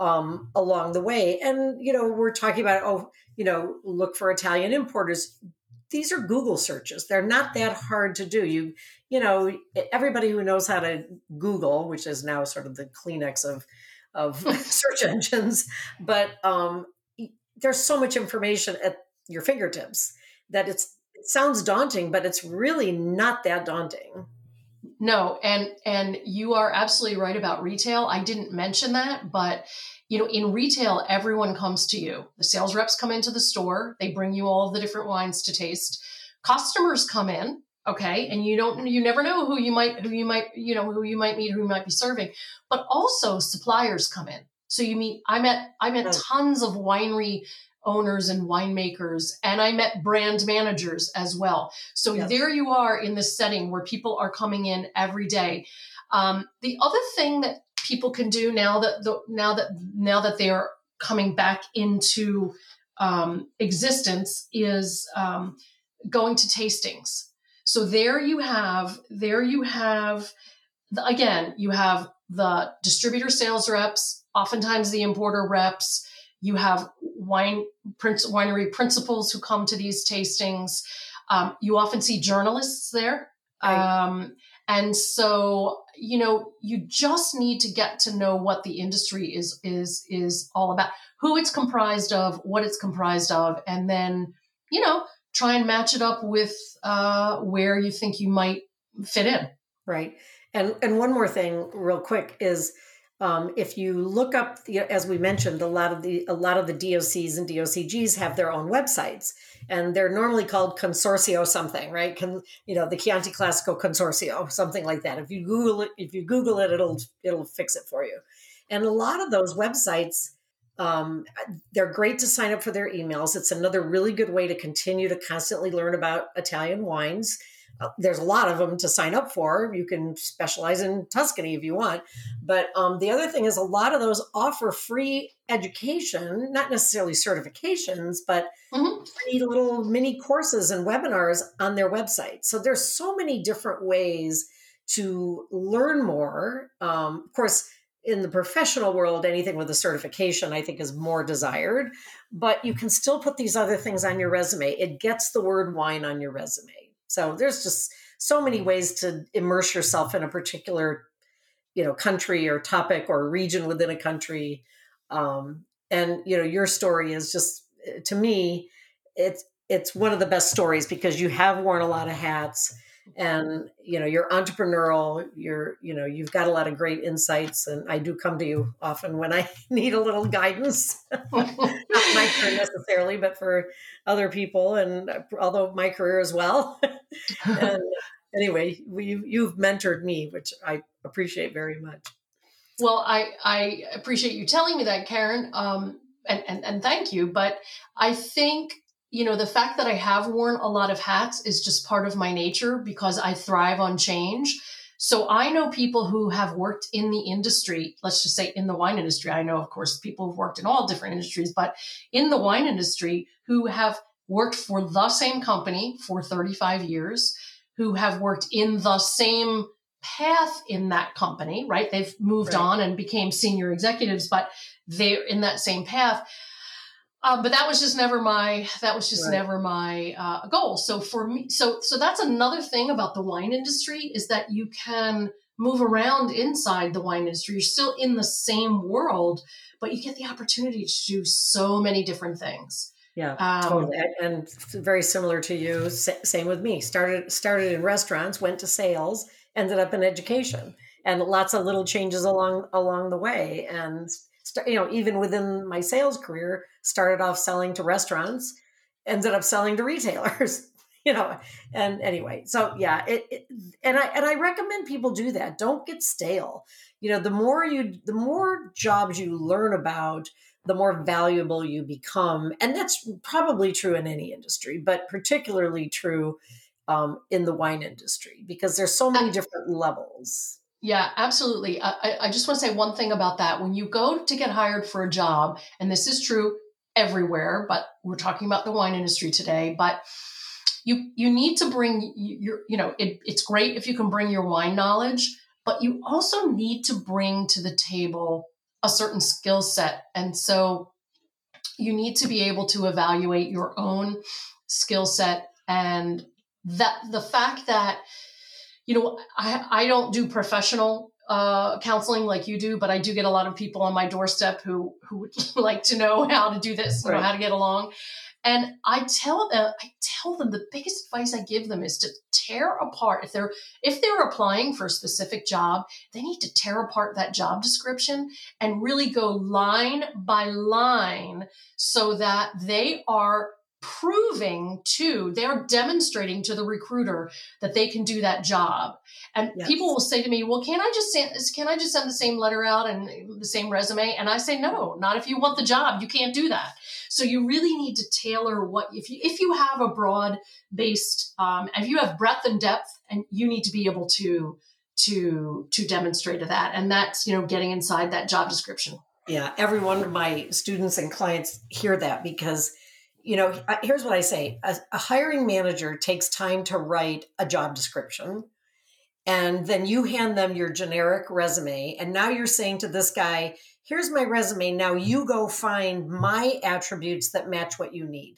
um, along the way. And you know, we're talking about oh, you know, look for Italian importers. These are Google searches. They're not that hard to do. You you know, everybody who knows how to Google, which is now sort of the Kleenex of of (laughs) (laughs) search engines, but um, there's so much information at your fingertips that it's it sounds daunting, but it's really not that daunting. No, and and you are absolutely right about retail. I didn't mention that, but you know, in retail, everyone comes to you. The sales reps come into the store, they bring you all of the different wines to taste. Customers come in, okay, and you don't you never know who you might who you might, you know, who you might meet, who you might be serving. But also suppliers come in. So you meet I met I met tons of winery owners and winemakers and i met brand managers as well. So yes. there you are in this setting where people are coming in every day. Um, the other thing that people can do now that the, now that now that they are coming back into um, existence is um, going to tastings. So there you have there you have the, again you have the distributor sales reps oftentimes the importer reps you have wine winery principals who come to these tastings. Um, you often see journalists there. Right. Um, and so, you know, you just need to get to know what the industry is is is all about, who it's comprised of, what it's comprised of, and then, you know, try and match it up with uh, where you think you might fit in. Right. And and one more thing, real quick, is um, if you look up, as we mentioned, a lot of the a lot of the DOCs and DOCGs have their own websites, and they're normally called Consorzio something, right? Con, you know, the Chianti Classico Consorzio, something like that. If you Google it, if you Google it, it'll it'll fix it for you. And a lot of those websites, um, they're great to sign up for their emails. It's another really good way to continue to constantly learn about Italian wines there's a lot of them to sign up for. You can specialize in Tuscany if you want. But um, the other thing is, a lot of those offer free education, not necessarily certifications, but mm-hmm. free little mini courses and webinars on their website. So there's so many different ways to learn more. Um, of course, in the professional world, anything with a certification, I think, is more desired. But you can still put these other things on your resume. It gets the word wine on your resume so there's just so many ways to immerse yourself in a particular, you know, country or topic or region within a country. Um, and you know, your story is just to me, it's it's one of the best stories because you have worn a lot of hats and you know you're entrepreneurial you're you know you've got a lot of great insights and i do come to you often when i (laughs) need a little guidance. (laughs) Not my (laughs) career necessarily but for other people and uh, although my career as well. And anyway you, you've mentored me which i appreciate very much. Well i i appreciate you telling me that karen um and, and, and thank you but i think you know, the fact that I have worn a lot of hats is just part of my nature because I thrive on change. So I know people who have worked in the industry, let's just say in the wine industry. I know, of course, people who've worked in all different industries, but in the wine industry who have worked for the same company for 35 years, who have worked in the same path in that company, right? They've moved right. on and became senior executives, but they're in that same path. Um, but that was just never my that was just right. never my uh, goal. So for me, so so that's another thing about the wine industry is that you can move around inside the wine industry. You're still in the same world, but you get the opportunity to do so many different things. Yeah, um, totally, and very similar to you. Same with me. Started started in restaurants, went to sales, ended up in education, and lots of little changes along along the way, and you know, even within my sales career, started off selling to restaurants, ended up selling to retailers. (laughs) you know, and anyway, so yeah, it, it, and I and I recommend people do that. Don't get stale. You know, the more you, the more jobs you learn about, the more valuable you become, and that's probably true in any industry, but particularly true um, in the wine industry because there's so many different levels Yeah, absolutely. I, I just want to say one thing about that. When you go to get hired for a job, and this is true everywhere, but we're talking about the wine industry today, but you you need to bring your you know it, it's great if you can bring your wine knowledge but you also need to bring to the table a certain skill set and so you need to be able to evaluate your own skill set and that the fact that you know i i don't do professional uh, counseling like you do, but I do get a lot of people on my doorstep who who would (laughs) like to know how to do this, right. know, how to get along. And I tell them, I tell them the biggest advice I give them is to tear apart if they're if they're applying for a specific job, they need to tear apart that job description and really go line by line so that they are proving to they're demonstrating to the recruiter that they can do that job. And yes. people will say to me well can i just send can i just send the same letter out and the same resume? And i say no not if you want the job. You can't do that. So you really need to tailor what if you if you have a broad based um, if you have breadth and depth and you need to be able to to to demonstrate that. And that's you know getting inside that job description. Yeah every one of my students and clients hear that because you know, here's what I say a, a, hiring manager takes time to write a job description. And then you hand them your generic resume. And now you're saying to this guy, here's my resume. Now you go find my attributes that match what you need.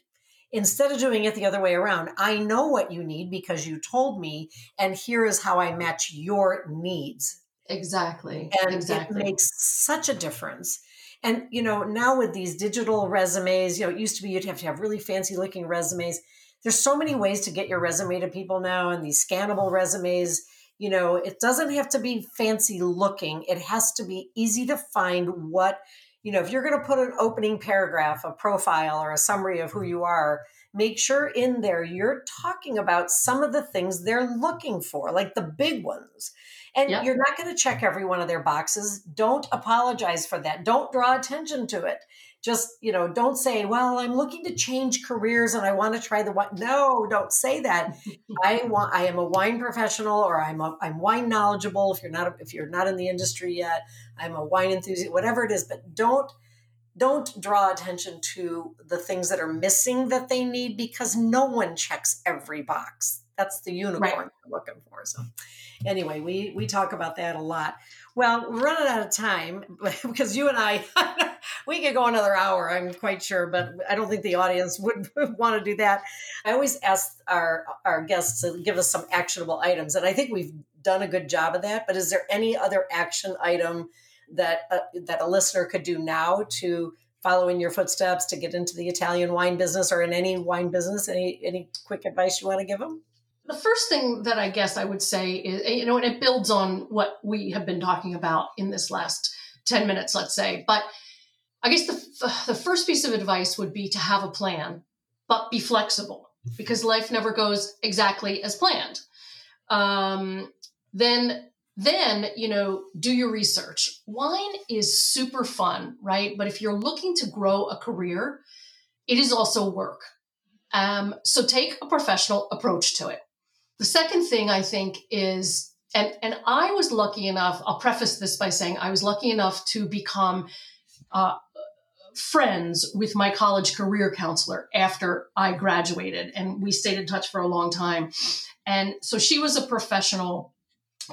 Instead of doing it the other way around, I know what you need because you told me, and here is how I match your needs. Exactly. And exactly. it makes such a difference. And, you know, now with these digital resumes, you know, it used to be you'd have to have really fancy looking resumes. There's so many ways to get your resume to people now, and these scannable resumes, you know, it doesn't have to be fancy looking. It has to be easy to find what, you know, if you're going to put an opening paragraph, a profile, or a summary of who you are, make sure in there you're talking about some of the things they're looking for, like the big ones. And yep. you're not going to check every one of their boxes. Don't apologize for that. Don't draw attention to it. Just, you know, don't say, well, I'm looking to change careers and I want to try the wine. No, don't say that. (laughs) I want, I am a wine professional or I'm, a, I'm wine knowledgeable. If you're not, if you're not in the industry yet, I'm a wine enthusiast, whatever it is, but don't, don't draw attention to the things that are missing that they need because no one checks every box. That's the unicorn right. you're looking for. So anyway, we we talk about that a lot. Well, we're running out of time (laughs) because you and I (laughs) we could go another hour, I'm quite sure, but I don't think the audience would (laughs) want to do that. I always ask our our guests to give us some actionable items, and I think we've done a good job of that. But is there any other action item that uh, that a listener could do now to follow in your footsteps to get into the Italian wine business or in any wine business? Any any quick advice you want to give them? the first thing that I guess I would say is, you know, and it builds on what we have been talking about in this last 10 minutes, let's say. But I guess the, the first piece of advice would be to have a plan, but be flexible because life never goes exactly as planned. Um, then, then, you know, do your research. Wine is super fun, right? But if you're looking to grow a career, it is also work. Um, so take a professional approach to it. The second thing I think is, and, and I was lucky enough, I'll preface this by saying I was lucky enough to become uh, friends with my college career counselor after I graduated, and we stayed in touch for a long time. And so she was a professional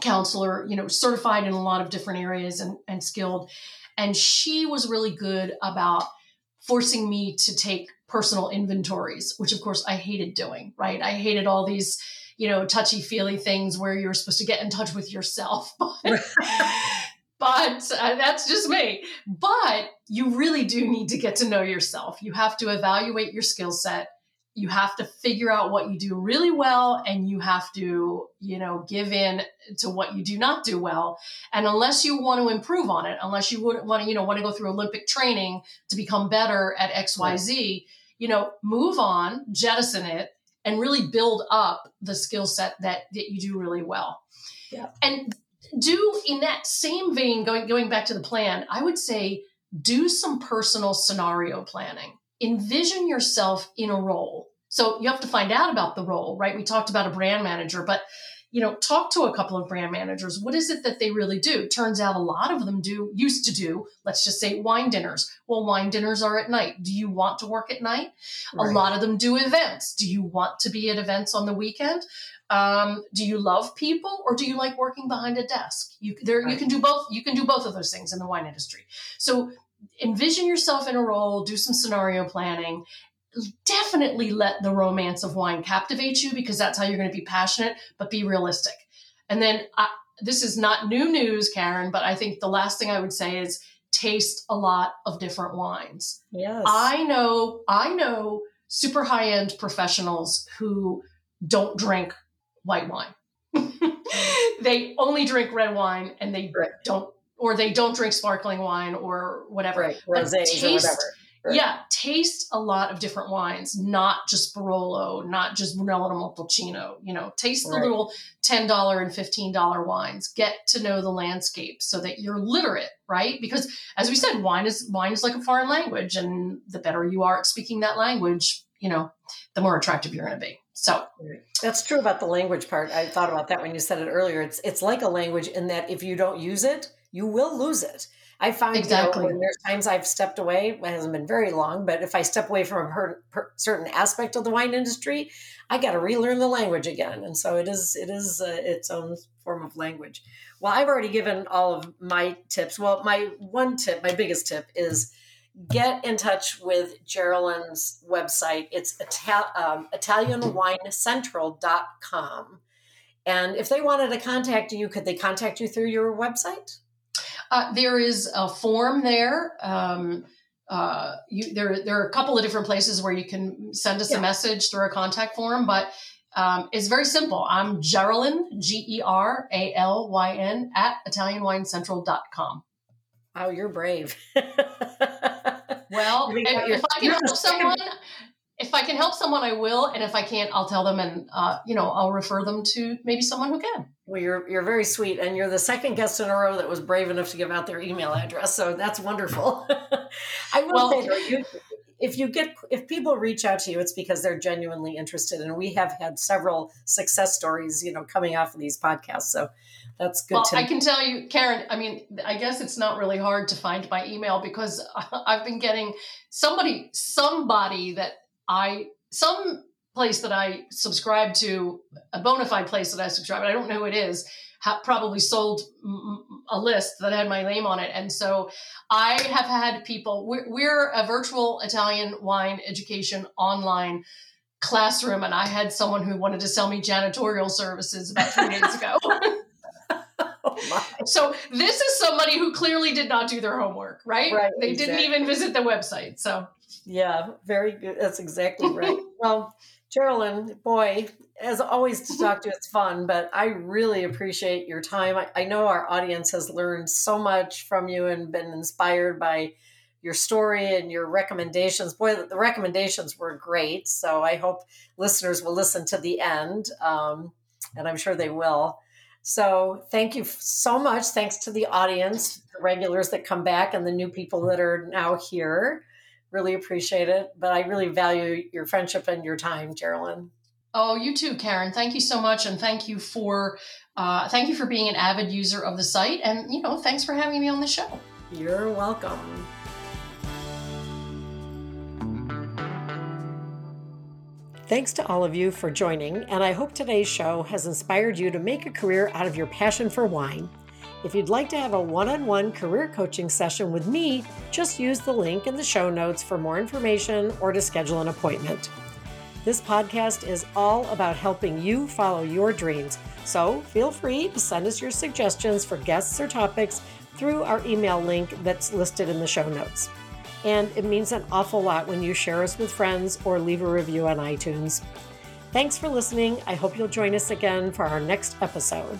counselor, you know, certified in a lot of different areas and, and skilled. And she was really good about forcing me to take personal inventories, which of course I hated doing, right? I hated all these you know, touchy feely things where you're supposed to get in touch with yourself. (laughs) but uh, that's just me. But you really do need to get to know yourself. You have to evaluate your skill set. You have to figure out what you do really well and you have to, you know, give in to what you do not do well. And unless you want to improve on it, unless you would want to, you know, want to go through Olympic training to become better at XYZ, right. you know, move on, jettison it and really build up the skill set that that you do really well. Yeah. And do in that same vein, going going back to the plan, I would say do some personal scenario planning. Envision yourself in a role. So you have to find out about the role, right? We talked about a brand manager, but you know, talk to a couple of brand managers. What is it that they really do? Turns out a lot of them do, used to do, let's just say wine dinners. Well, wine dinners are at night. Do you want to work at night? Right. A lot of them do events. Do you want to be at events on the weekend? Um, do you love people or do you like working behind a desk? You there right. you can do both. You can do both of those things in the wine industry. So envision yourself in a role, do some scenario planning, definitely let the romance of wine captivate you because that's how you're going to be passionate, but be realistic. And then I, this is not new news, Karen, but I think the last thing I would say is taste a lot of different wines. Yes. I know, I know super high end professionals who don't drink white wine. (laughs) they only drink red wine and they right. don't or they don't drink sparkling wine or whatever. Right. Taste, or whatever Right. Yeah, taste a lot of different wines, not just Barolo, not just Brunello di Montalcino. You know, taste the right. little $10 and $15 wines. Get to know the landscape so that you're literate, right? Because as we said, wine is wine is like a foreign language and the better you are at speaking that language, you know, the more attractive you're going to be. So that's true about the language part. I thought about that when you said it earlier. It's it's like a language in that if you don't use it, you will lose it. I find exactly you know, there's times I've stepped away, it hasn't been very long, but if I step away from a certain aspect of the wine industry, I got to relearn the language again, and so it is it is uh, its own form of language. Well, I've already given all of my tips. Well, my one tip, my biggest tip is get in touch with Geralyn's website. It's Ital- um, ItalianWineCentral.com. And if they wanted to contact you, could they contact you through your website? Uh, there is a form there. Um, uh, you, there, there are a couple of different places where you can send us yeah. a message through a contact form, but um, it's very simple. I'm Geralyn, G E R A L Y N, at ItalianWineCentral.com. Oh, you're brave. (laughs) well, if, if I can help (laughs) someone, if I can help someone, I will, and if I can't, I'll tell them, and uh, you know, I'll refer them to maybe someone who can. Well, you're you're very sweet, and you're the second guest in a row that was brave enough to give out their email address. So that's wonderful. (laughs) I will well, say, though, you, if you get if people reach out to you, it's because they're genuinely interested, and we have had several success stories, you know, coming off of these podcasts. So that's good. Well, I can tell you, Karen. I mean, I guess it's not really hard to find my email because (laughs) I've been getting somebody somebody that I some place that I subscribe to, a bona fide place that I subscribe, I don't know who it is, ha- probably sold a list that had my name on it. And so I have had people, we're, we're a virtual Italian wine education online classroom, and I had someone who wanted to sell me janitorial services about three days ago. (laughs) oh (laughs) so this is somebody who clearly did not do their homework, right? right they exactly. didn't even visit the website. So yeah, very good. That's exactly right. (laughs) well, Geralyn, boy, as always to talk to, it's fun, but I really appreciate your time. I, I, know our audience has learned so much from you and been inspired by your story and your recommendations. Boy, the recommendations were great. So I hope listeners will listen to the end, um, and I'm sure they will. So thank you so much. Thanks to the audience, the regulars that come back, and the new people that are now here. Really appreciate it. But I really value your friendship and your time, Geralyn. Oh, you too, Karen. Thank you so much, and thank you for uh, thank you for being an avid user of the site, and you know, thanks for having me on the show. You're welcome. Thanks to all of you for joining, and I hope today's show has inspired you to make a career out of your passion for wine if you'd like to have a one on one career coaching session with me, just use the link in the show notes for more information or to schedule an appointment. This podcast is all about helping you follow your dreams, so feel free to send us your suggestions for guests or topics through our email link that's listed in the show notes. And it means an awful lot when you share us with friends or leave a review on iTunes. Thanks for listening. I hope you'll join us again for our next episode.